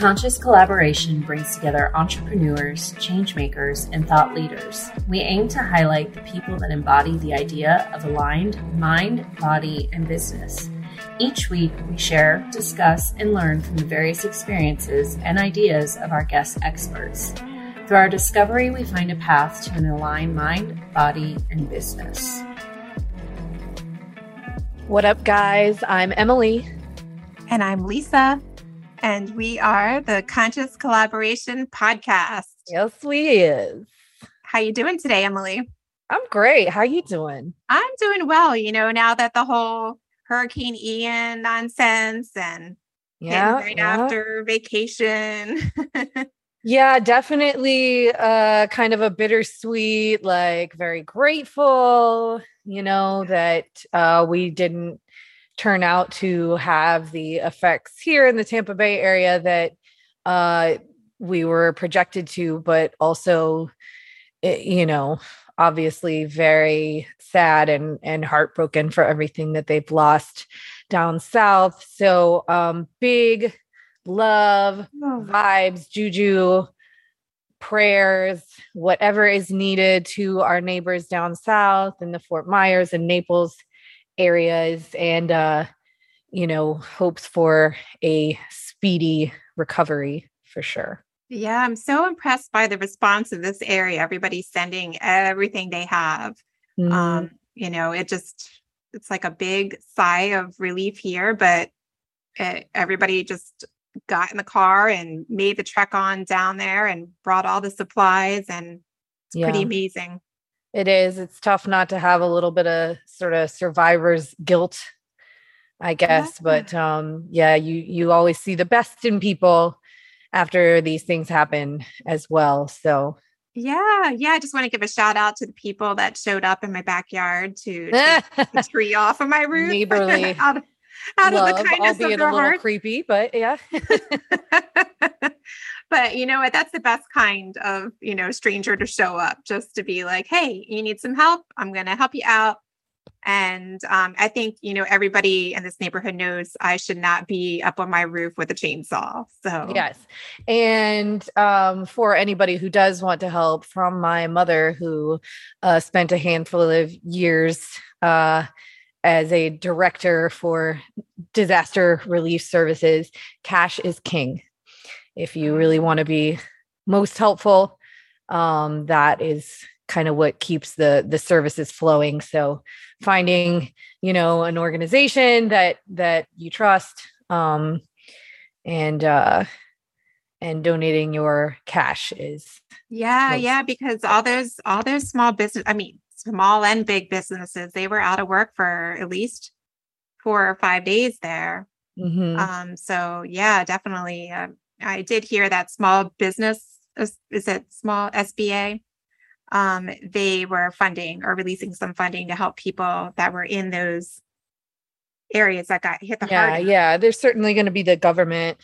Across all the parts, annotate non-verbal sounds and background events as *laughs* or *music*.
Conscious collaboration brings together entrepreneurs, changemakers, and thought leaders. We aim to highlight the people that embody the idea of aligned mind, body, and business. Each week, we share, discuss, and learn from the various experiences and ideas of our guest experts. Through our discovery, we find a path to an aligned mind, body, and business. What up, guys? I'm Emily. And I'm Lisa. And we are the Conscious Collaboration Podcast. Yes, we is. How you doing today, Emily? I'm great. How you doing? I'm doing well. You know, now that the whole Hurricane Ian nonsense and yeah, right yeah. after vacation. *laughs* yeah, definitely uh kind of a bittersweet, like very grateful, you know, that uh we didn't turn out to have the effects here in the Tampa Bay area that uh, we were projected to, but also, you know, obviously very sad and and heartbroken for everything that they've lost down south. So um, big love, oh. vibes, juju, prayers, whatever is needed to our neighbors down south in the Fort Myers and Naples areas and uh you know hopes for a speedy recovery for sure yeah i'm so impressed by the response in this area everybody's sending everything they have mm-hmm. um you know it just it's like a big sigh of relief here but it, everybody just got in the car and made the trek on down there and brought all the supplies and it's yeah. pretty amazing it is. It's tough not to have a little bit of sort of survivor's guilt, I guess. Yeah. But um, yeah, you you always see the best in people after these things happen as well. So yeah, yeah. I just want to give a shout out to the people that showed up in my backyard to *laughs* take the tree off of my roof. Neighborly. *laughs* out, out Love, of the kindness albeit of their a little heart. creepy, but yeah. *laughs* but you know what that's the best kind of you know stranger to show up just to be like hey you need some help i'm going to help you out. And um, i think you know everybody in this neighborhood knows i should not be up on my roof with a chainsaw so. Yes. And um, for anybody who does want to help from my mother who uh, spent a handful of years uh, as a director for disaster relief services cash is king if you really want to be most helpful um, that is kind of what keeps the the services flowing so finding you know an organization that that you trust um, and uh and donating your cash is yeah most- yeah because all those all those small business i mean small and big businesses they were out of work for at least four or five days there mm-hmm. um so yeah definitely uh, I did hear that small business is it small SBA? Um, they were funding or releasing some funding to help people that were in those areas that got hit the hard. yeah, hardest. Yeah, there's certainly going to be the government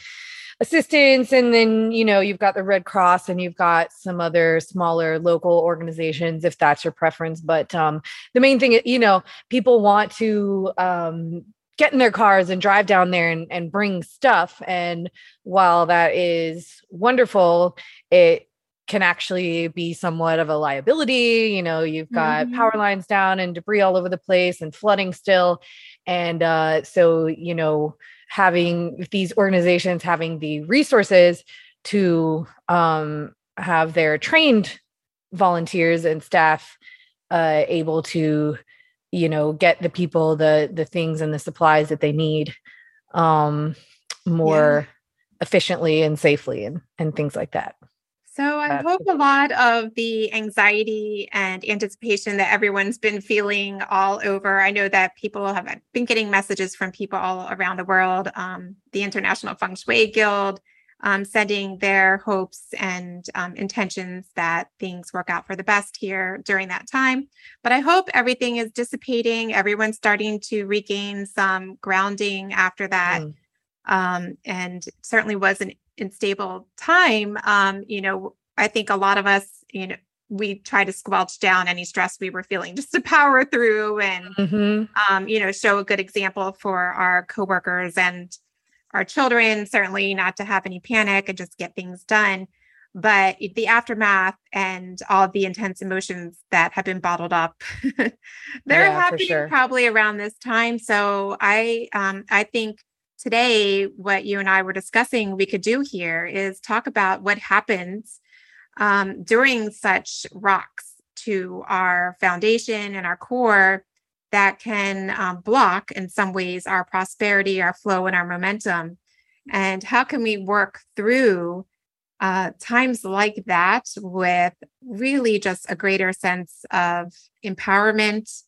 assistance and then you know you've got the red cross and you've got some other smaller local organizations if that's your preference but um the main thing is, you know people want to um get in their cars and drive down there and, and bring stuff. And while that is wonderful, it can actually be somewhat of a liability. You know, you've got mm-hmm. power lines down and debris all over the place and flooding still. And uh, so, you know, having these organizations having the resources to um, have their trained volunteers and staff uh, able to you know get the people the the things and the supplies that they need um more yeah. efficiently and safely and and things like that so i hope a lot of the anxiety and anticipation that everyone's been feeling all over i know that people have been getting messages from people all around the world um, the international feng shui guild um, sending their hopes and um, intentions that things work out for the best here during that time. But I hope everything is dissipating. Everyone's starting to regain some grounding after that. Mm. Um, and certainly was an unstable time. Um, you know, I think a lot of us, you know, we try to squelch down any stress we were feeling *laughs* just to power through and mm-hmm. um, you know show a good example for our coworkers and our children, certainly not to have any panic and just get things done. But the aftermath and all the intense emotions that have been bottled up, *laughs* they're yeah, happening sure. probably around this time. So I um, I think today what you and I were discussing we could do here is talk about what happens um, during such rocks to our foundation and our core that can um, block in some ways our prosperity, our flow, and our momentum. And how can we work through uh, times like that with really just a greater sense of empowerment,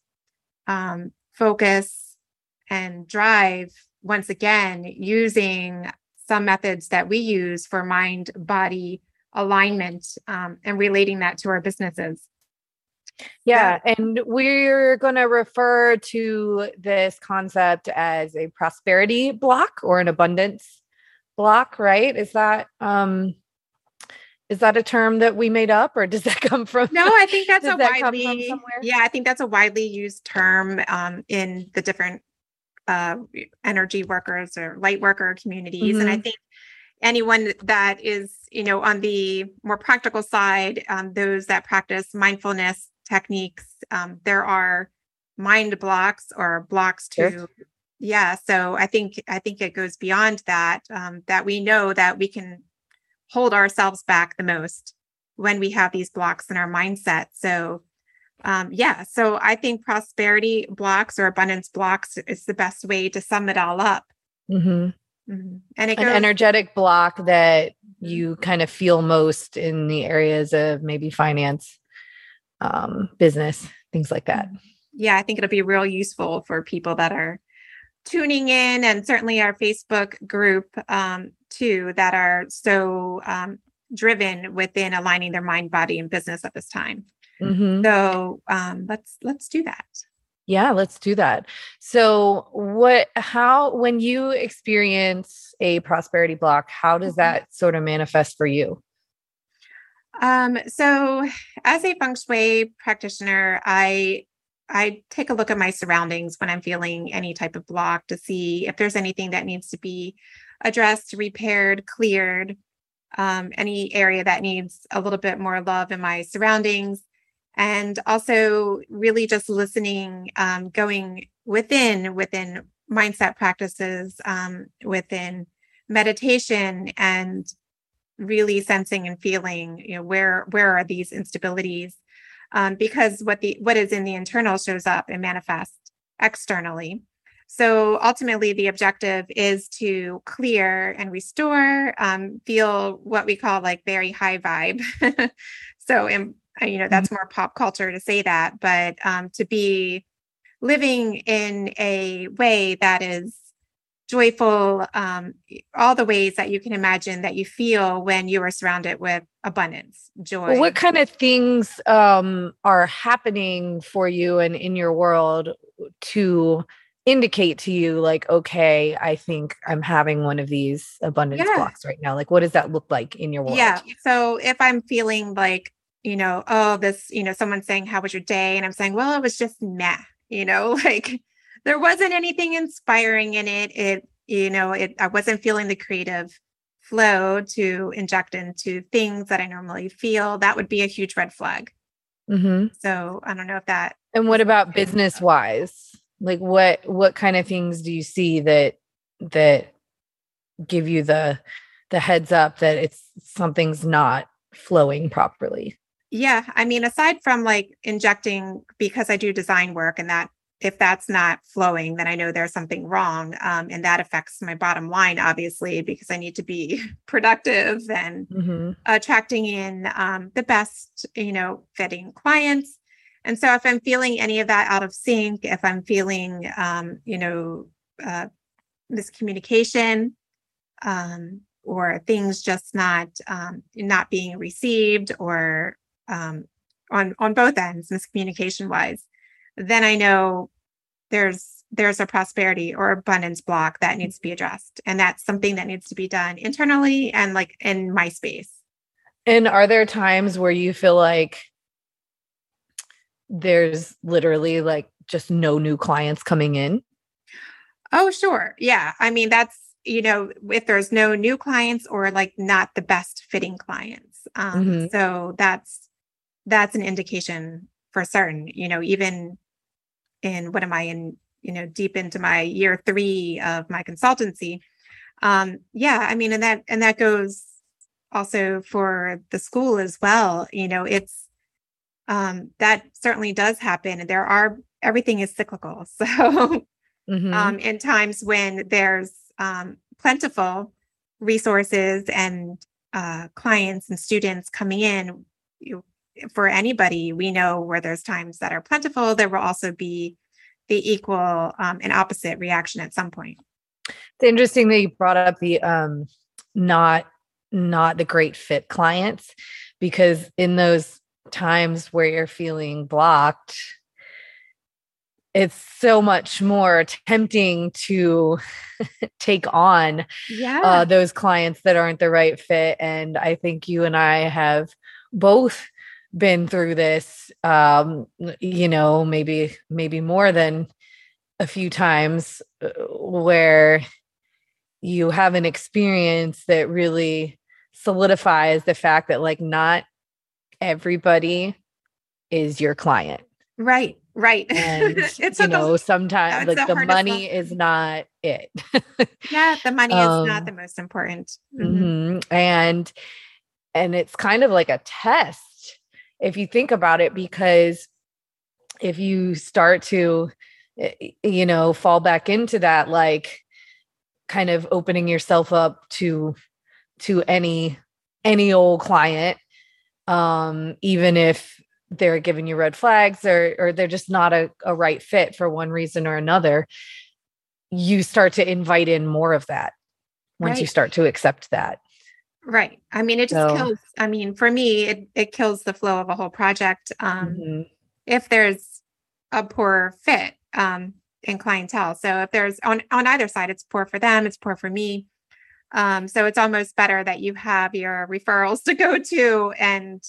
um, focus, and drive? Once again, using some methods that we use for mind body alignment um, and relating that to our businesses. Yeah, and we're going to refer to this concept as a prosperity block or an abundance block, right? Is that um is that a term that we made up or does *laughs* that come from No, I think that's a that widely Yeah, I think that's a widely used term um in the different uh energy workers or light worker communities mm-hmm. and I mm-hmm. think anyone that is you know on the more practical side um, those that practice mindfulness techniques. Um, there are mind blocks or blocks to yes. yeah so i think i think it goes beyond that um, that we know that we can hold ourselves back the most when we have these blocks in our mindset so um, yeah so i think prosperity blocks or abundance blocks is the best way to sum it all up mm-hmm. Mm-hmm. and it goes- an energetic block that you kind of feel most in the areas of maybe finance um, business, things like that. Yeah, I think it'll be real useful for people that are tuning in and certainly our Facebook group um, too that are so um, driven within aligning their mind, body, and business at this time. Mm-hmm. So um, let's let's do that. Yeah, let's do that. So, what, how, when you experience a prosperity block, how does mm-hmm. that sort of manifest for you? Um, so as a feng shui practitioner, I I take a look at my surroundings when I'm feeling any type of block to see if there's anything that needs to be addressed, repaired, cleared, um, any area that needs a little bit more love in my surroundings. And also really just listening, um, going within within mindset practices, um, within meditation and really sensing and feeling you know where where are these instabilities? Um, because what the what is in the internal shows up and manifests externally. So ultimately the objective is to clear and restore um, feel what we call like very high vibe. *laughs* So in, uh, you know that's mm-hmm. more pop culture to say that but um, to be living in a way that is joyful, um, all the ways that you can imagine that you feel when you are surrounded with abundance, joy. Well, what kind of things um, are happening for you and in your world to indicate to you, like, okay, I think I'm having one of these abundance yeah. blocks right now? Like, what does that look like in your world? Yeah. So if I'm feeling like, you know, oh, this, you know, someone's saying, How was your day? And I'm saying, Well, it was just meh, you know, *laughs* like there wasn't anything inspiring in it. It, you know, it I wasn't feeling the creative flow to inject into things that I normally feel. That would be a huge red flag. Mm-hmm. So I don't know if that. And what about business wise? Like what what kind of things do you see that that give you the the heads up that it's something's not flowing properly? Yeah, I mean, aside from like injecting because I do design work and that if that's not flowing, then I know there's something wrong. Um, and that affects my bottom line, obviously, because I need to be *laughs* productive and mm-hmm. attracting in um, the best, you know, fitting clients. And so if I'm feeling any of that out of sync, if I'm feeling, um, you know, uh, miscommunication, um, or things just not um, not being received, or um, on on both ends, miscommunication wise, then I know there's there's a prosperity or abundance block that needs to be addressed and that's something that needs to be done internally and like in my space and are there times where you feel like there's literally like just no new clients coming in oh sure yeah i mean that's you know, if there's no new clients or like not the best fitting clients. Um, mm-hmm. So that's that's an indication for certain. You know, even in what am I in? You know, deep into my year three of my consultancy. Um, yeah, I mean, and that and that goes also for the school as well. You know, it's um, that certainly does happen, and there are everything is cyclical. *laughs* So, mm-hmm. um, in times when there's um, plentiful resources and uh, clients and students coming in, you, for anybody, we know where there's times that are plentiful, there will also be the equal um, and opposite reaction at some point. It's interesting that you brought up the um, not not the great fit clients because in those times where you're feeling blocked it's so much more tempting to *laughs* take on yeah. uh, those clients that aren't the right fit. And I think you and I have both been through this, um, you know, maybe, maybe more than a few times uh, where you have an experience that really solidifies the fact that like not everybody is your client. Right. Right. *laughs* And it's you know, sometimes like the, the money one. is not it. yeah, the money um, is not the um, most important. Mm-hmm. Mm-hmm. And and it's kind of like a test if you think about it because if you start to eh, you know fall back into that like kind of opening yourself up to to any any old client um even if they're giving you red flags or or they're just not a, a right fit for one reason or another you start to invite in more of that once right. you start to accept that right i mean it just so, kills i mean for me it, it kills the flow of a whole project um mm-hmm. if there's a poor fit um in clientele so if there's on on either side it's poor for them it's poor for me um so it's almost better that you have your referrals *laughs* to go to and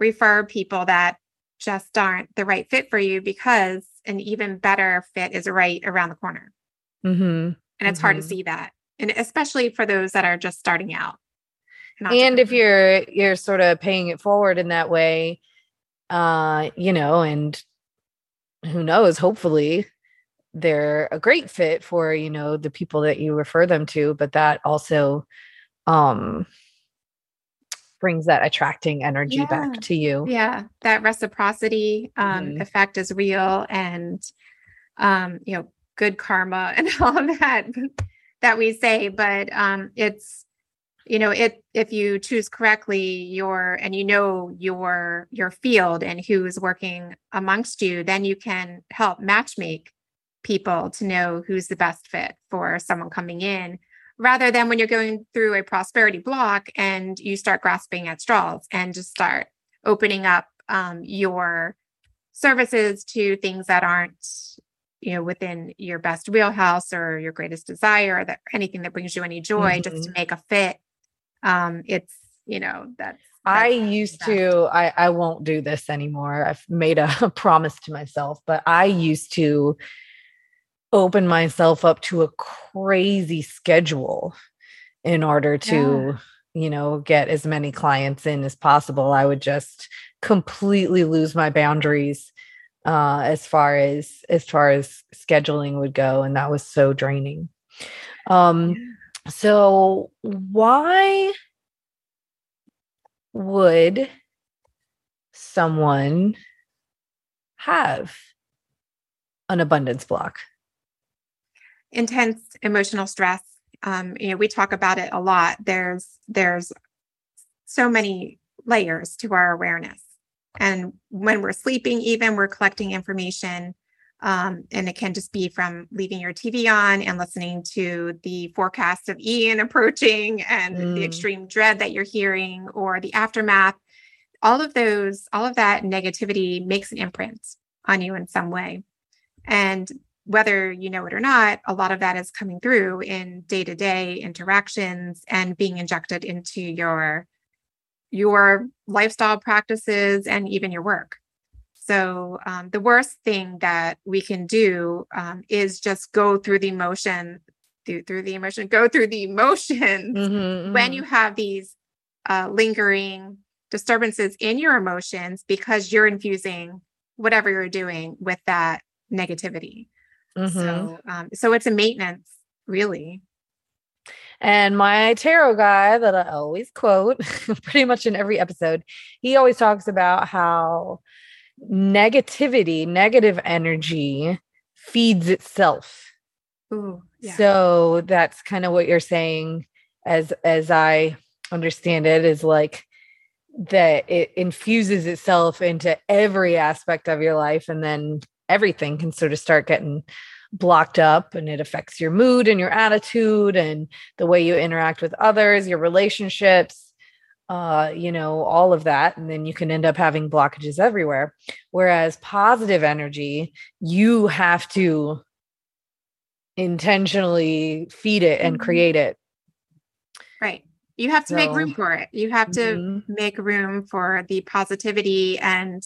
refer people that just aren't the right fit for you because an even better fit is right around the corner. Mm-hmm. And it's mm-hmm. hard to mm-hmm. see that. And especially for those that are just starting out. And if you're you're sort of paying it forward in that way, uh, you know, and who knows, hopefully they're a great fit for, you know, the people that you refer them to, but that also um brings that attracting energy yeah. back to you. Yeah, that reciprocity um, mm-hmm. effect is real, and um, you know, good karma *laughs* and all of that that we say. But um, it's you know, it if you choose correctly, your and you know your your field and who's working amongst you, then you can help matchmake people to know who's the best fit for someone coming in rather than when you're going through a prosperity block and you start grasping at straws and just start opening up um, your services to things that aren't you know within your best wheelhouse or your greatest desire or that anything that brings you any joy mm-hmm. just to mm-hmm. make a fit um it's you know that's, that's I used to I I won't do this anymore. I've made a, a *laughs* promise to myself, but I used to open myself up to a crazy schedule in order to yeah. you know get as many clients in as possible i would just completely lose my boundaries uh as far as as far as scheduling would go and that was so draining um yeah. So why would someone have an abundance block? Intense emotional stress. Um, you know we talk about it a lot. There's there's so many layers to our awareness. And when we're sleeping even we're collecting information um, and it can just be from leaving your tv on and listening to the forecast of ian *laughs* approaching and mm. the extreme dread that you're hearing or the aftermath all of those all of that negativity makes an imprint on you in some way and whether you know it or not, a lot of that is coming through in day-to-day interactions and being injected into your your lifestyle practices and even your work. So um, the worst thing that we can do um, is just go through the motion, through, through the emotion, go through the emotions Mhm, when mhm. you have these uh, lingering disturbances in your emotions because you're infusing whatever you're doing with that negativity. Mhm. So, um, so it's a maintenance, really. And my tarot guy that I always quote *laughs* pretty much in every episode, he always talks about how negativity, negative energy feeds itself. Ooh, yeah. So that's kind of what you're saying as as I understand it is like that it infuses itself into every aspect of your life and then everything can sort of start getting blocked up and it affects your mood and your attitude and the way you interact with others, your relationships, uh, you know, all of that. And then you can end up having blockages everywhere. Whereas positive energy, you have to intentionally feed it and Mhm. create it. right. You have to make room for it. You have to Mhm. make room for the positivity and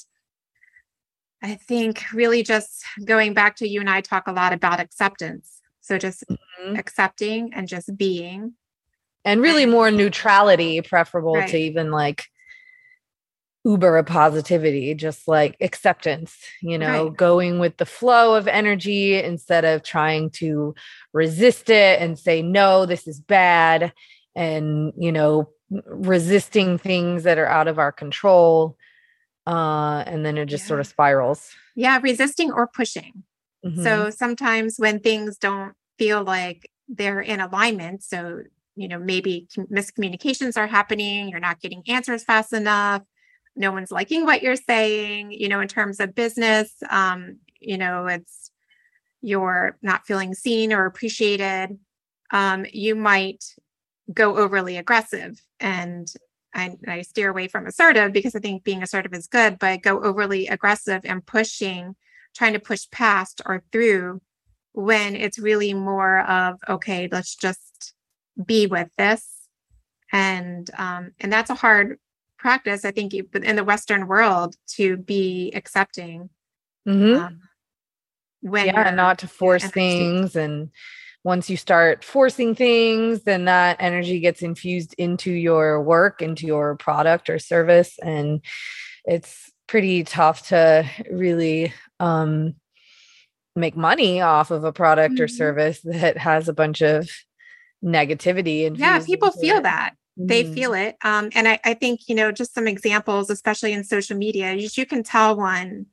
I think really just going back to you and I talk a lot about acceptance. So just Mhm. accepting and just being. And really more neutrality, preferable Right. to even like uber a positivity, just like acceptance, you know, Right. going with the flow of energy instead of trying to resist it and say, no, this is bad. And, you know, resisting things that are out of our control. Uh, and then it just sort of spirals. Yeah, resisting or pushing. Mhm. So sometimes when things don't feel like they're in alignment, so you know maybe com- miscommunications are happening, you're not getting answers fast enough, no one's liking what you're saying, you know, in terms of business, um, you know, it's you're not feeling seen or appreciated. Um, you might go overly aggressive and I, I steer away from assertive because I think being assertive is good, but go overly aggressive and pushing trying to push past or through when it's really more of okay let's just be with this and um and that's a hard practice i think in the western world to be accepting mm-hmm. um, when yeah, not to force things. And once you start forcing things, then that energy gets infused into your work, into your product or service. And it's pretty tough to really um, make money off of a product or Mhm. service that has a bunch of negativity. And yeah people feel that they Mm-hmm. feel it um and I, I think you know just some examples especially in social media you, you can tell one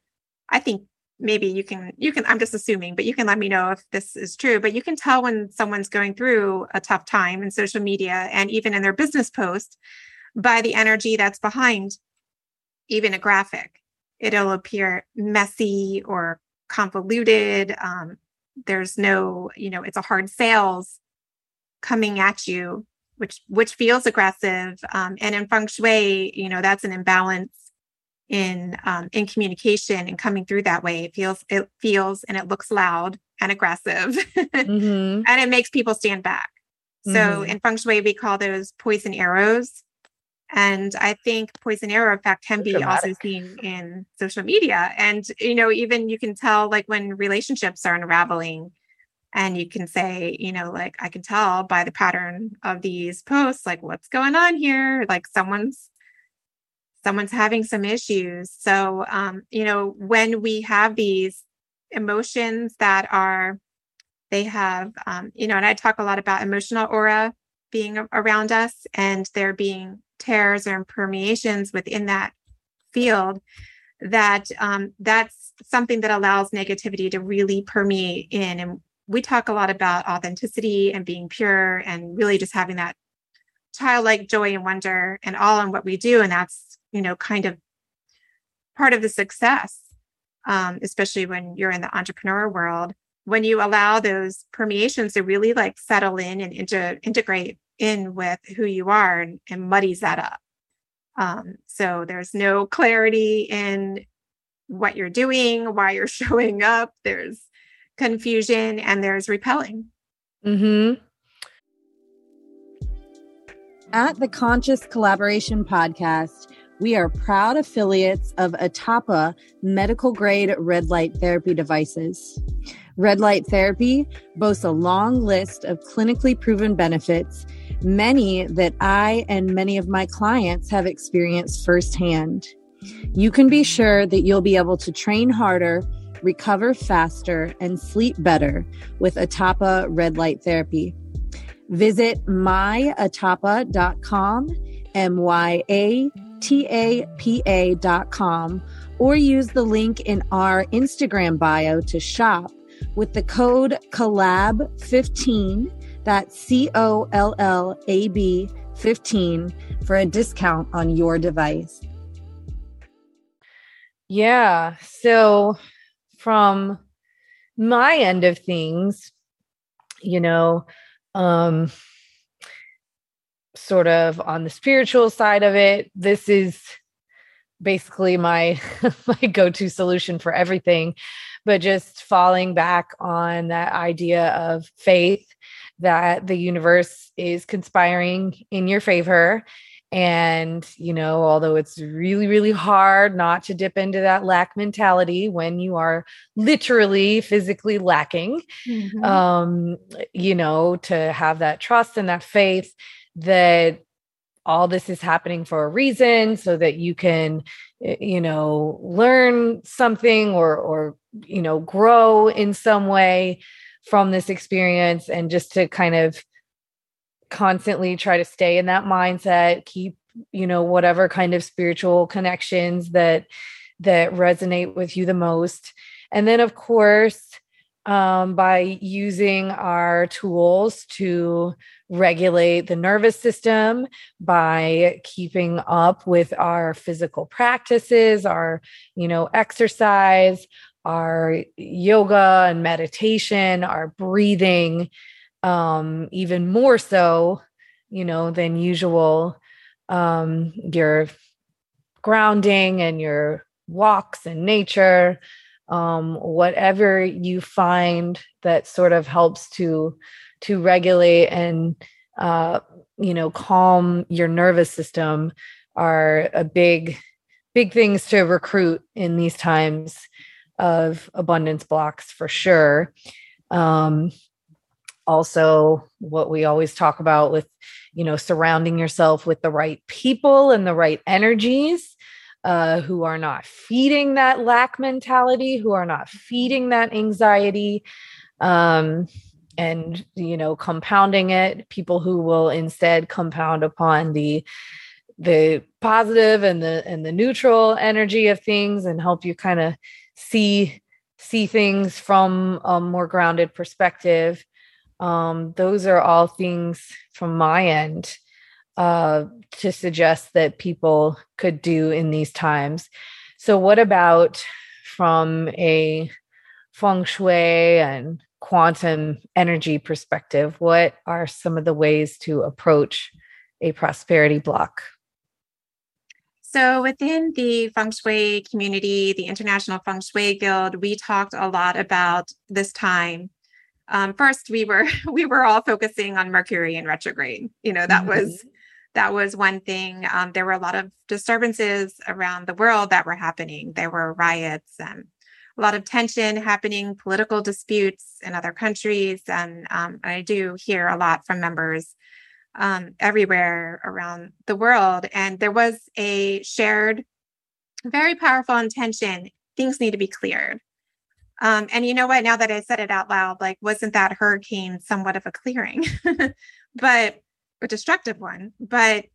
i think maybe you can you can i'm just assuming but you can let me know if this is true but you can tell when someone's going through a tough time in social media and even in their business post by the energy that's behind even a graphic it'll appear messy or convoluted um, there's no you know it's a hard sales coming at you which which feels aggressive um, and in feng shui you know that's an imbalance in um, in communication and coming through that way. It feels it feels and it looks loud and aggressive *laughs* Mhm. and it makes people stand back. So Mhm. in feng shui we call those poison arrows. And i think poison arrow effect can be also seen in social media. And you know even you can tell like when relationships are unraveling and you can say you know like i can tell by the pattern of these posts like what's going on here like someone's someone's having some issues. So um you know when we have these emotions that are they have um you know and i talk a lot about emotional aura being around us and there being tears or impermeations within that field that um, that's something that allows negativity to really permeate in and we talk a lot about authenticity and being pure and really just having that childlike joy and wonder and all in what we do. And that's you know kind of part of the success um, especially when you're in the entrepreneur world when you allow those permeations to really like settle in and inter- integrate in with who you are and, and muddies that up. Um, so there's no clarity in what you're doing why you're *laughs* showing up. There's confusion and there's repelling Mhm. At the Conscious Collaboration Podcast, we are proud affiliates of Atapa medical grade red light therapy devices. Red light therapy boasts a long list of clinically proven benefits, many that I and many of my clients have experienced firsthand. You can be sure that you'll be able to train harder, recover faster, and sleep better with Atapa red light therapy. Visit myatapa.com, M Y A T A P A.com, or use the link in our Instagram bio to shop with the code COLLAB15, that's C O L L A B 15, for a discount on your device. Yeah. So, from my end of things, you know, um, sort of on the spiritual side of it, this is basically my *laughs* my go-to solution for everything. But just falling back on that idea of faith that the universe is conspiring in your favor and you know although it's really really hard not to dip into that lack mentality when you are literally physically lacking mm-hmm. um you know to have that trust and that faith that all this is happening for a reason so that you can eh, you know learn something or or you know grow in some way from this experience and just to kind of constantly try to stay in that mindset keep you know whatever kind of spiritual connections that that resonate with you the most. And then of course um, by using our tools to regulate the nervous system by keeping up with our physical practices our you know exercise our yoga and meditation our breathing um even more so you know than usual um your grounding and your walks in nature um whatever you find that sort of helps to to regulate and uh, you know calm your nervous system are a big big things to recruit in these times of abundance blocks for sure. Um, also what we always talk about with you know surrounding yourself with the right people and the right energies uh, who are not feeding that lack mentality who are not feeding that anxiety um, and you know compounding it. People who will instead compound upon the the positive and the and the neutral energy of things and help you kind of see see things from a more grounded perspective um, those are all things from my end uh, to suggest that people could do in these times so what about from a feng shui and quantum energy perspective, what are some of the ways to approach a prosperity block? So, within the feng shui community, the International Feng Shui Guild, we talked a lot about this time. Um, first, we were *laughs* we were all focusing on Mercury in retrograde. You know that mm-hmm. was that was one thing. Um, there were a lot of disturbances around the world that were happening. There were riots and a lot of tension happening, political disputes in other countries. And um, I do hear a lot from members um, everywhere around the world. And there was a shared, very powerful intention things need to be cleared. Um, and you know what? Now that I said it out loud, like, wasn't that hurricane somewhat of a clearing, *laughs* but a destructive one? But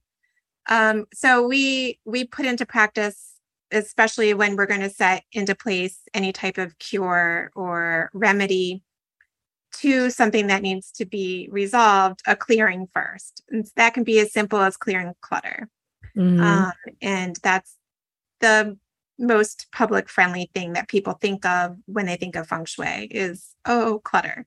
um, so we we put into practice especially when we're going to set into place any type of cure or remedy to something that needs to be resolved, a clearing first. And that can be as simple as clearing clutter. Mm-hmm. Um, and that's the most public friendly thing that people think of when they think of feng shui is, oh, clutter.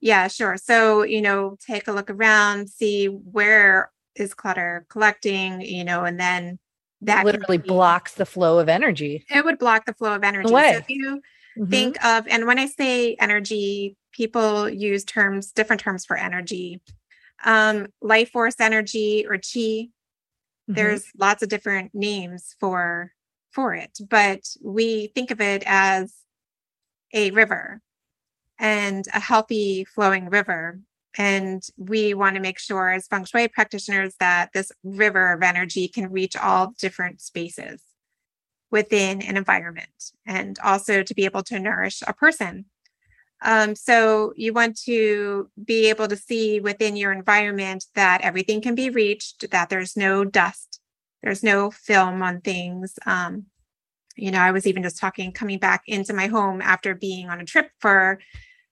Yeah, sure. So, you know, take a look around, see where is clutter collecting, you know, and then that literally be, blocks the flow of energy. It would block the flow of energy. So if you mm-hmm. think of, and when I say energy, people use terms, different terms for energy. Um, life force energy or chi. Mm-hmm. There's lots of different names for for it, but we think of it as a river. and a healthy flowing river. And we want to make sure, as feng shui practitioners, that this river of energy can reach all different spaces within an environment and also to be able to nourish a person. Um, so you want to be able to see within your environment that everything can be reached, that there's no dust, there's no film on things. Um, you know, I was even just talking coming back into my home after being on a trip for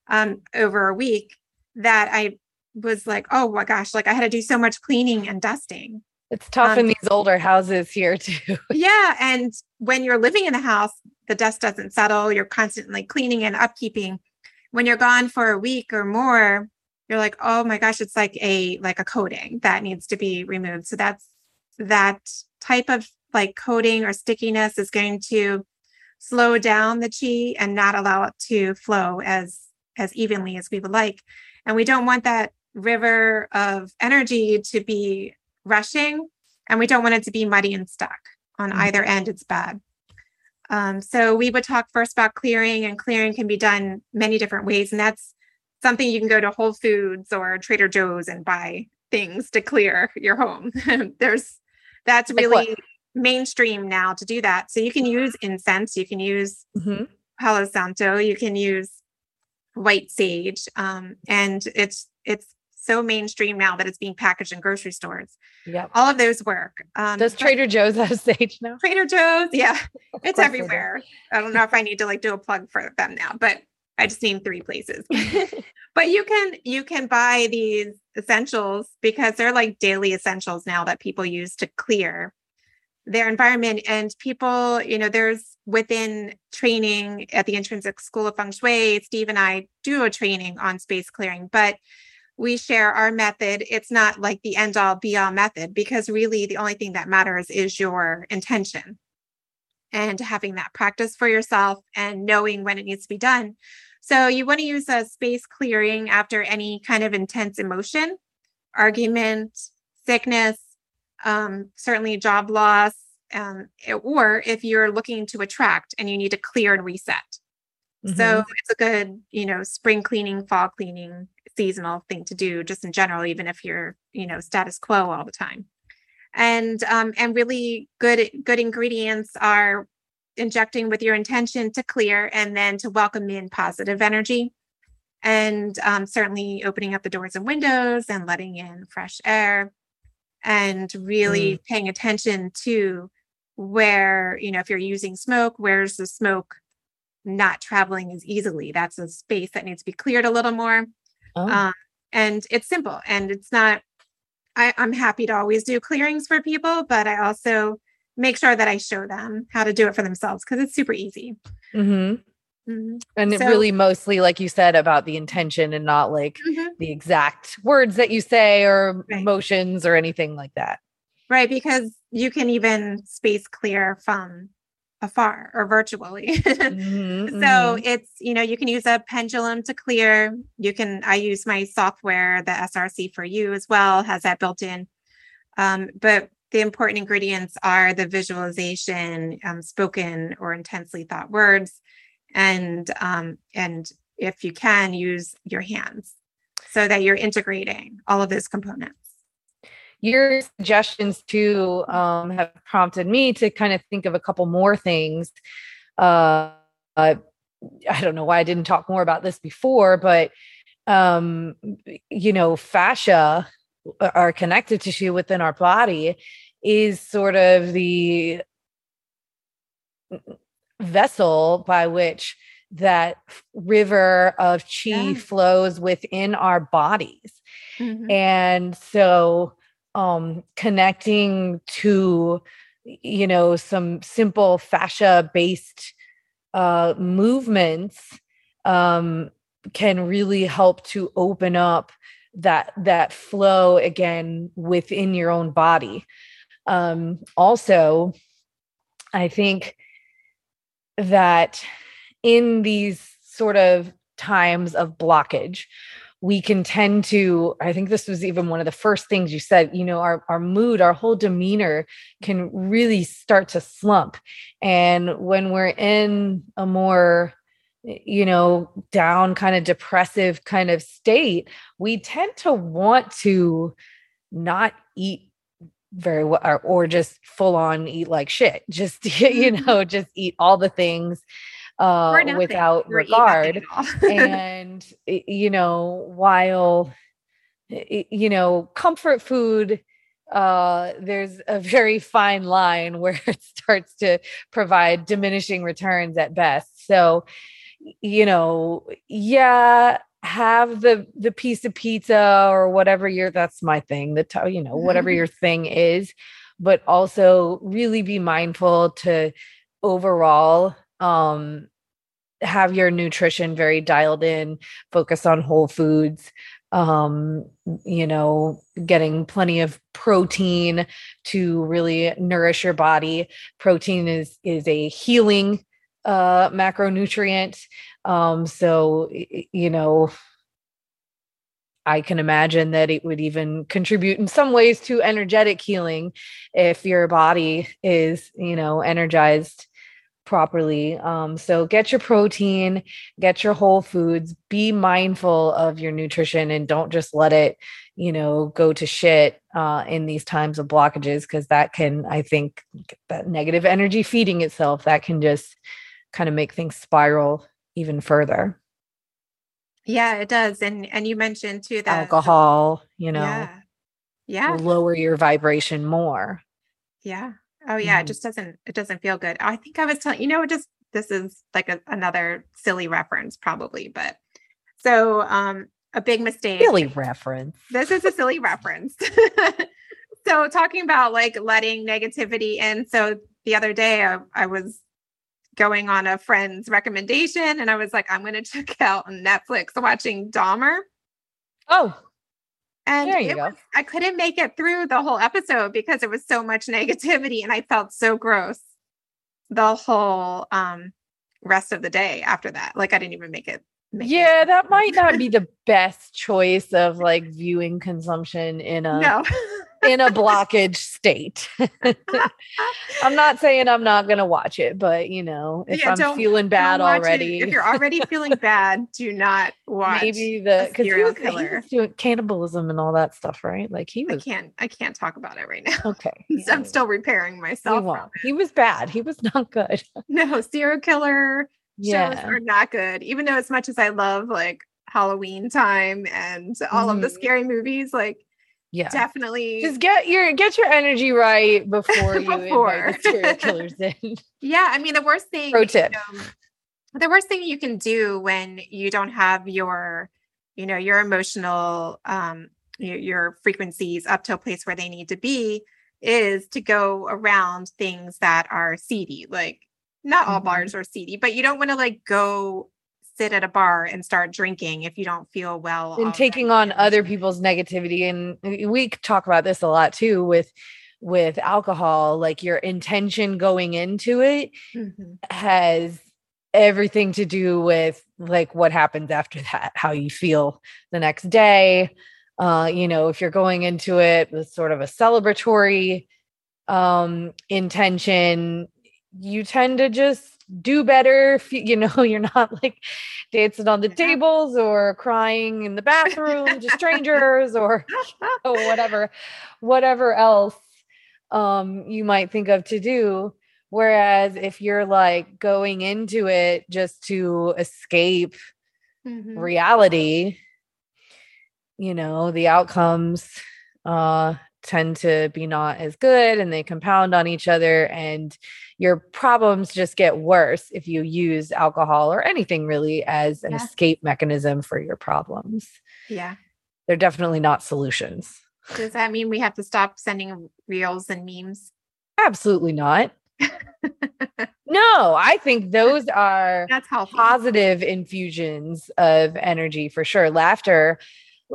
um, over a week that I was like, oh my gosh, like I had to do so much cleaning and dusting. It's tough um, in these older houses here too. *laughs* yeah. And when you're living in a house, the dust doesn't settle. You're constantly cleaning and upkeeping when you're gone for a week or more you're like oh my gosh it's like a like a coating that needs to be removed so that's that type of like coating or stickiness is going to slow down the chi and not allow it to flow as as evenly as we would like and we don't want that river of energy to be rushing and we don't want it to be muddy and stuck on mm-hmm. either end it's bad um, so we would talk first about clearing, and clearing can be done many different ways. And that's something you can go to Whole Foods or Trader Joe's and buy things to clear your home. *laughs* There's that's really mainstream now to do that. So you can use incense, you can use mm-hmm. Palo Santo, you can use white sage, um, and it's it's so mainstream now that it's being packaged in grocery stores. Yeah. All of those work. Um, Does Trader Joe's have *laughs* sage now? Trader Joe's, yeah. It's everywhere. I don't know if I need to like do a plug for them now, but I just named three places. *laughs* but you can you can buy these essentials because they're like daily essentials now that people use to clear their environment and people you know there's within training at the intrinsic school of feng shui steve and i do a training on space clearing but we share our method. It's not like the end all be all method because really the only thing that matters is your intention and having that practice for yourself and knowing when it needs to be done. So you want to use a space clearing after any kind of intense emotion, argument, sickness, um, certainly job loss, um, or if you're looking to attract and you need to clear and reset. Mm-hmm. So it's a good, you know, spring cleaning, fall cleaning seasonal thing to do just in general even if you're you know status quo all the time and um, and really good good ingredients are injecting with your intention to clear and then to welcome in positive energy and um, certainly opening up the doors and windows and letting in fresh air and really mm. paying attention to where you know if you're using smoke where's the smoke not traveling as easily that's a space that needs to be cleared a little more Oh. Um, and it's simple and it's not, I, I'm happy to always do clearings for people, but I also make sure that I show them how to do it for themselves because it's super easy. Mm-hmm. Mm-hmm. And so, really mostly, like you said, about the intention and not like mm-hmm. the exact words that you say or right. emotions or anything like that. Right. Because you can even space clear from afar or virtually. *laughs* mm-hmm, so mm-hmm. it's, you know, you can use a pendulum to clear. You can, I use my software, the SRC for you as well, has that built in. Um, but the important ingredients are the visualization, um, spoken or intensely thought words, and um, and if you can use your hands, so that you're integrating all of those components your suggestions too um, have prompted me to kind of think of a couple more things. Uh, uh, I don't know why I didn't talk more about this before, but um, you know, fascia, our connective tissue within our body, is sort of the vessel by which that river of chi yeah. flows within our bodies. Mm-hmm. And so um, connecting to you know some simple fascia based uh, movements um, can really help to open up that that flow again within your own body. Um, also i think that in these sort of times of blockage we can tend to i think this was even one of the first things you said you know our, our mood our whole demeanor can really start to slump. And when we're in a more you know, down kind of depressive kind of state, we tend to want to not eat very well or, or just full on eat like shit. *laughs* Just, you Mm-hmm. know, just eat all the things uh, without nothing regard. *laughs* and, you know, while, you know, comfort food uh there's a very fine line *laughs* where it starts to provide diminishing returns at best so you know yeah have the the piece of pizza or whatever your that's my thing the to- you know whatever your thing is but also really be mindful to overall um have your nutrition very dialed in focus on whole foods um you know getting plenty of protein to really nourish your body. Protein is is a healing uh macronutrient. Um so you know i can imagine that it would even contribute in some ways to energetic healing if your body is you know energized properly. Um so get your protein get your whole foods be mindful of your nutrition and don't just let it you know go to shit uh in these times of blockages because that can i think that negative energy feeding itself. That can just kind of make things spiral even further yeah, it does. And and you mentioned too that alcohol you know Yeah. Yeah. lower your vibration more Yeah. Oh yeah, Mhm. it just doesn't it doesn't feel good. I think I was telling you know, it just this is like a, another silly reference probably, but so um a big mistake. really reference This is a silly reference. *laughs* so talking about like letting negativity in. So the other day I, I was going on a friend's recommendation and I was like, I'm gonna *laughs* check out Netflix watching Dahmer. oh And There you go. was- I couldn't make it through the whole episode because it was so much *laughs* negativity and I felt so gross the whole um rest of the day after that. Like I didn't even make it. make yeah through. that might not be the *laughs* best choice of like viewing consumption in a no. In a blockage state. *laughs* I'm not saying I'm not gonna watch it, but you know, if Yeah, I'm feeling bad watch it. already, If you're already feeling *laughs* bad, do not watch. maybe the because he, serial was- he killer. was doing cannibalism and all that stuff, right? Like he I can't. I can't talk about it right now. okay. *laughs* I'm yeah, still repairing myself. He was bad. He was not good. No, serial killer shows Yeah. are not good. Even though as much as I love like Halloween time and all of the Mhm. scary movies, like Yeah. definitely Just get your get your energy right before *laughs* you Before. invite the serial *laughs* killers in. Yeah, I mean the worst thing Pro you tip. know, the worst thing you can do when you don't have your, you know, your emotional um your, your frequencies up to a place where they need to be is to go around things that are seedy. Like not all Mhm. bars are seedy, but you don't want to like go sit at a bar and start drinking if you don't feel well and taking on other people's negativity and we talk about this a lot too with with alcohol like your intention going into it Mhm. has everything to do with like what happens after that how you feel the next day uh you know if you're going into it with sort of a celebratory um intention you tend to just do better you, know *laughs* you're not like dancing on the tables or crying in the bathroom to strangers or *laughs* or whatever whatever else um you might think of to do whereas if you're like going into it just to escape Mhm. reality you know the outcomes uh tend to be not as good and they compound on each other and your problems just get worse if you use alcohol or anything really as an Yeah. escape mechanism for your problems Yeah. they're definitely not solutions Does that mean we have to stop sending reels and memes? absolutely not *laughs* no i think those are That's healthy. positive infusions of energy for sure. Laughter,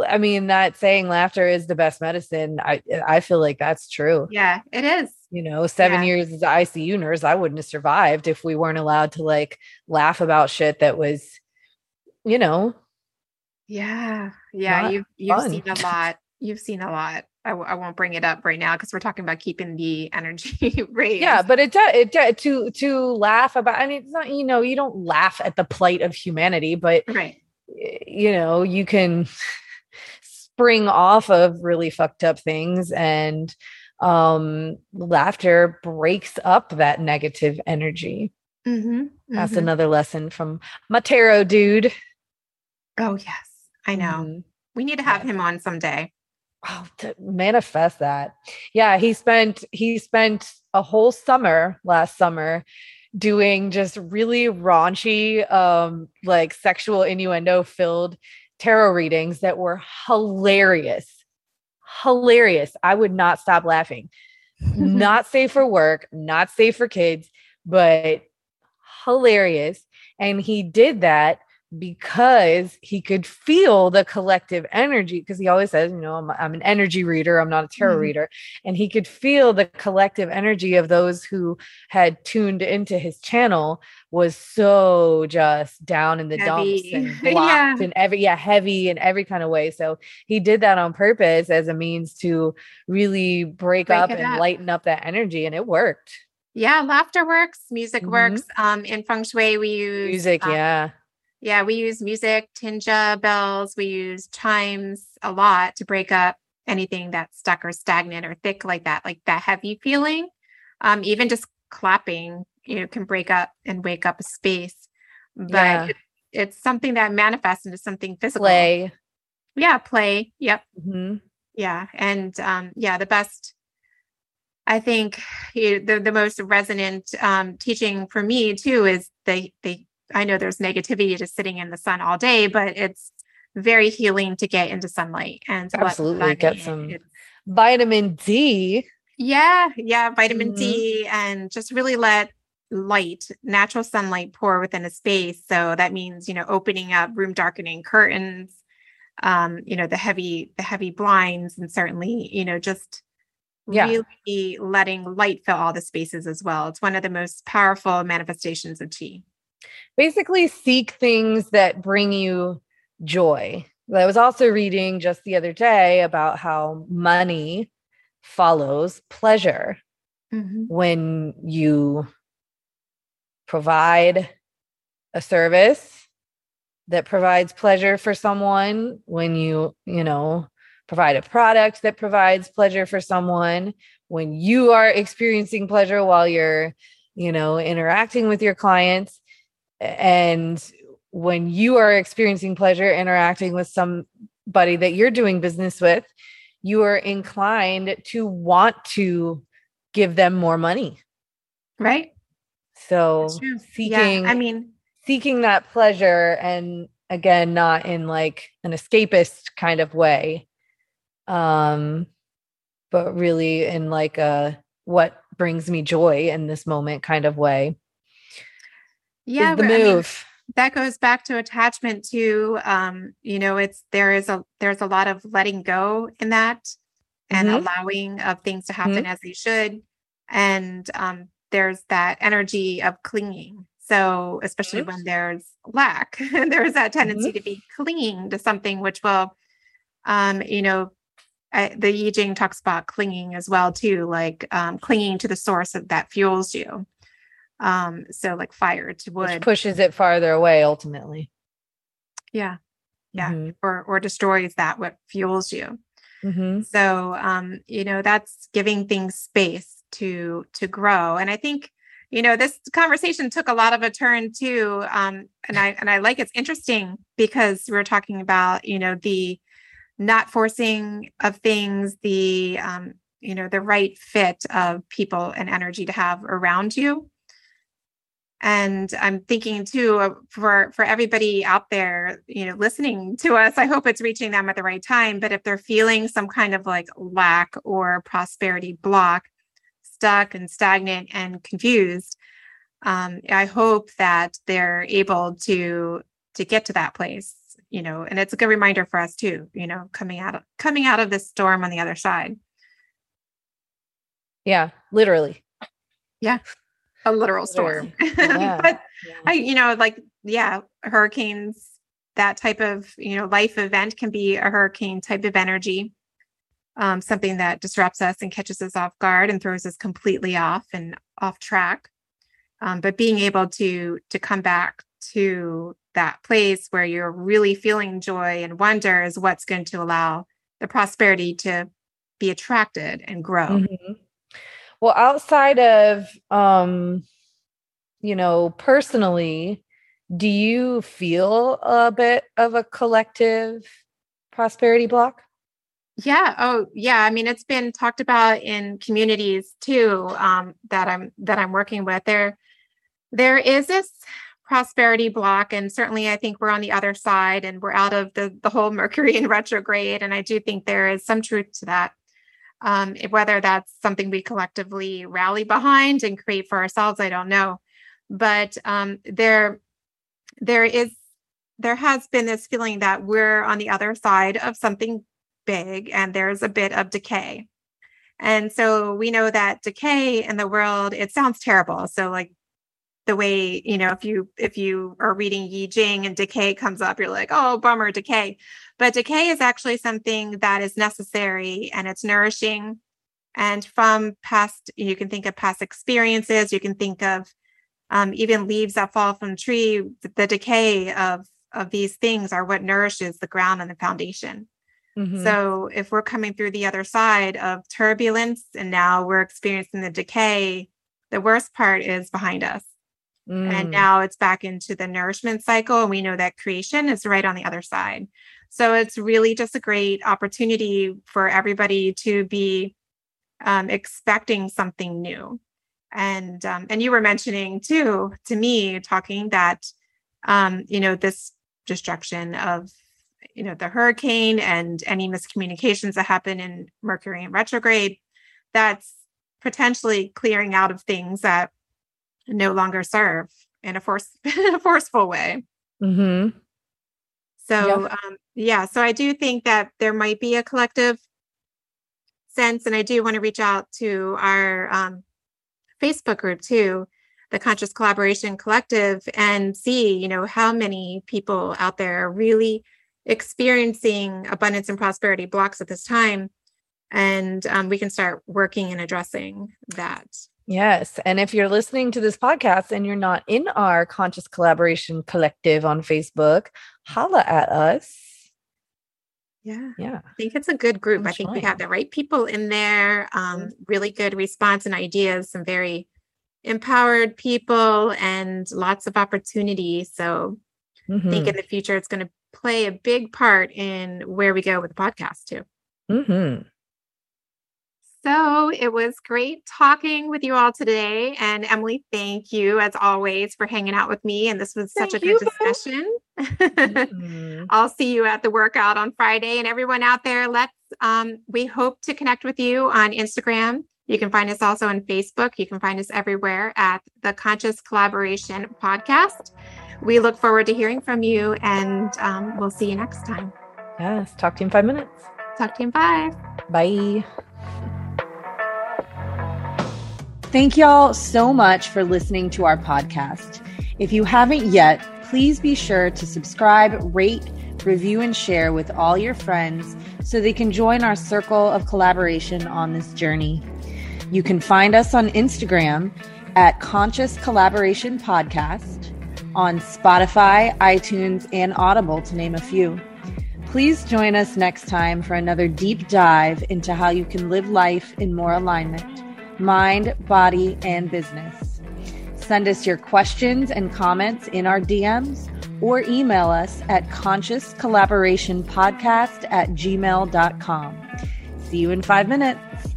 I mean, that saying laughter is the best medicine. I I feel like that's true. Yeah, it is. You know, seven Yeah. years as an ICU nurse, I wouldn't have survived if we weren't allowed to like laugh about shit that was, you know, Yeah. Yeah. You've you've fun. seen a lot. You've seen a lot. I w- I won't bring it up right now because we're talking about keeping the energy *laughs* raised. Yeah, but it does it does to to laugh about I mean it's not you know you don't laugh at the plight of humanity, but right. you know you can *laughs* spring off of really fucked up things and um laughter breaks up that negative energy. Mm-hmm. That's mhm. another lesson from my tarot dude. Oh yes, I know. Mhm. We need to have Yeah. him on someday. oh, to manifest that. Yeah, he spent he spent a whole summer last summer doing just really raunchy um like sexual innuendo filled tarot readings that were hilarious. Hilarious. I would not stop laughing. *laughs* not safe for work, not safe for kids, but hilarious. And he did that because he could feel the collective energy. Because he always says, you know, I'm, I'm an energy reader, I'm not a tarot Mhm. reader. And he could feel the collective energy of those who had tuned into his channel was so just down in the dumps Heavy. and *laughs* Yeah. and every, yeah, heavy in every kind of way. So he did that on purpose as a means to really break, Break up and up. lighten up that energy. And it worked. yeah, laughter works. Music Mhm. works. Um, in feng shui, we use Music, um, yeah. Yeah, we use music, tingsha bells, we use chimes a lot to break up anything that's stuck or stagnant or thick like that, like that heavy feeling. Um, even just clapping, you know, can break up and wake up a space. But Yeah. it's something that manifests into something physical. Play. Yeah, play. Yep. Mhm. Yeah. And um, yeah, the best I think you the, the most resonant um, teaching for me too is they they I know there's negativity to sitting in the sun all day, but it's very healing to get into sunlight and to let the Absolutely, get some- It's- Vitamin D. yeah, yeah, vitamin Mhm. D and just really let light, natural sunlight pour within a space. So that means, you know, opening up room darkening curtains, um, you know, the heavy, the heavy blinds, and certainly, you know, just Yeah. really letting light fill all the spaces as well. It's one of the most powerful manifestations of chi. Basically, seek things that bring you joy. I was also reading just the other day about how money follows pleasure mm-hmm. when you provide a service that provides pleasure for someone when you you know provide a product that provides pleasure for someone when you are experiencing pleasure while you're you know interacting with your clients and when you are experiencing pleasure interacting with somebody that you're doing business with you are inclined to want to give them more money Right? so seeking yeah. I mean, seeking that pleasure and again not in like an escapist kind of way um but really in like a what brings me joy in this moment kind of way yeah, the but I mean, that goes back to attachment too um you know it's there is a there's a lot of letting go in that and Mhm. allowing of things to happen as they should. And um there's that energy of clinging. So especially Mhm. when there's lack *laughs* there's that tendency to be clinging to something which will um you know I, the Yi Jing talks about clinging as well too like um clinging to the source that fuels you um so like fire to wood which pushes it farther away ultimately yeah Yeah. Mhm. or or destroys that what fuels you Mhm. so um you know that's giving things space to to grow and i think you know this conversation took a lot of a turn too um and i and i like it's interesting because we we're talking about you know the not forcing of things the um you know the right fit of people and energy to have around you and i'm thinking too uh, for for everybody out there you know listening to us i hope it's reaching them at the right time. But if they're feeling some kind of like lack or prosperity block stuck and stagnant and confused um, i hope that they're able to to get to that place you know. And it's a good reminder for us too you know coming out of coming out of this storm on the other side. Yeah literally a literal storm *laughs* Yeah. but Yeah. I, you know, like, yeah, hurricanes, that type of, you know, life event can be a hurricane type of energy. um, something that disrupts us and catches us off guard and throws us completely off and off track. Um, but being able to to come back to that place where you're really feeling joy and wonder is what's going to allow the prosperity to be attracted and grow. Mm-hmm. Well, outside of um, you know, personally, do you feel a bit of a collective prosperity block? Yeah. Oh, yeah. I mean, it's been talked about in communities too um, that I'm that I'm working with. There, there is this prosperity block, and certainly I think we're on the other side, and we're out of the the whole Mercury in retrograde. And I do think there is some truth to that. Um, whether that's something we collectively rally behind and create for ourselves, I don't know. But um, there, there is there has been this feeling that we're on the other side of something big and there's a bit of decay. And so we know that decay in the world, it sounds terrible. So like the way, you know, if you if you are reading Yi Jing and decay comes up, you're like, oh, bummer, decay. But decay is actually something that is necessary and it's nourishing. And from past, you can think of past experiences, you can think of um, even leaves that fall from the tree, the decay of of these things are what nourishes the ground and the foundation. Mm-hmm. So if we're coming through the other side of turbulence and now we're experiencing the decay, the worst part is behind us. Mm. And now it's back into the nourishment cycle. And we know that creation is right on the other side. So it's really just a great opportunity for everybody to be um, expecting something new. And um, and you were mentioning too to me talking that um, you know this destruction of you know the hurricane and any miscommunications that happen in mercury in retrograde that's potentially clearing out of things that no longer serve in a force *laughs* in a forceful way. Mm-hmm. so um, yeah so i do think that there might be a collective sense and i do want to reach out to our um, facebook group too the conscious collaboration collective and see you know how many people out there are really experiencing abundance and prosperity blocks at this time. And um, we can start working and addressing that yes and if you're listening to this podcast and you're not in our conscious collaboration collective on facebook holla at us yeah yeah i think it's a good group i think we have the right people in there um, really good response and ideas some very empowered people and lots of opportunity so mm-hmm. i think in mm-hmm. the future it's going to play a big part in where we go with the podcast too. Mm-hmm. So it was great talking with you all today. And Emily, thank you as always for hanging out with me. And this was thank such a good discussion. mm-hmm. *laughs* I'll see you at the workout on Friday. And everyone out there, let's um, we hope to connect with you on Instagram. You can find us also on Facebook. You can find us everywhere at the Conscious Collaboration Podcast we look forward to hearing from you and um, we'll see you next time. Yes. Talk to you in five minutes. Talk to you in five. Bye. Thank y'all so much for listening to our podcast. If you haven't yet, please be sure to subscribe, rate, review, and share with all your friends so they can join our circle of collaboration on this journey. You can find us on Instagram at Conscious Collaboration Podcast on Spotify, iTunes, and Audible, to name a few. Please join us next time for another deep dive into how you can live life in more alignment mind, body, and business. Send us your questions and comments in our DMs or email us at consciouscollaborationpodcast at gmail.com. See you in five minutes.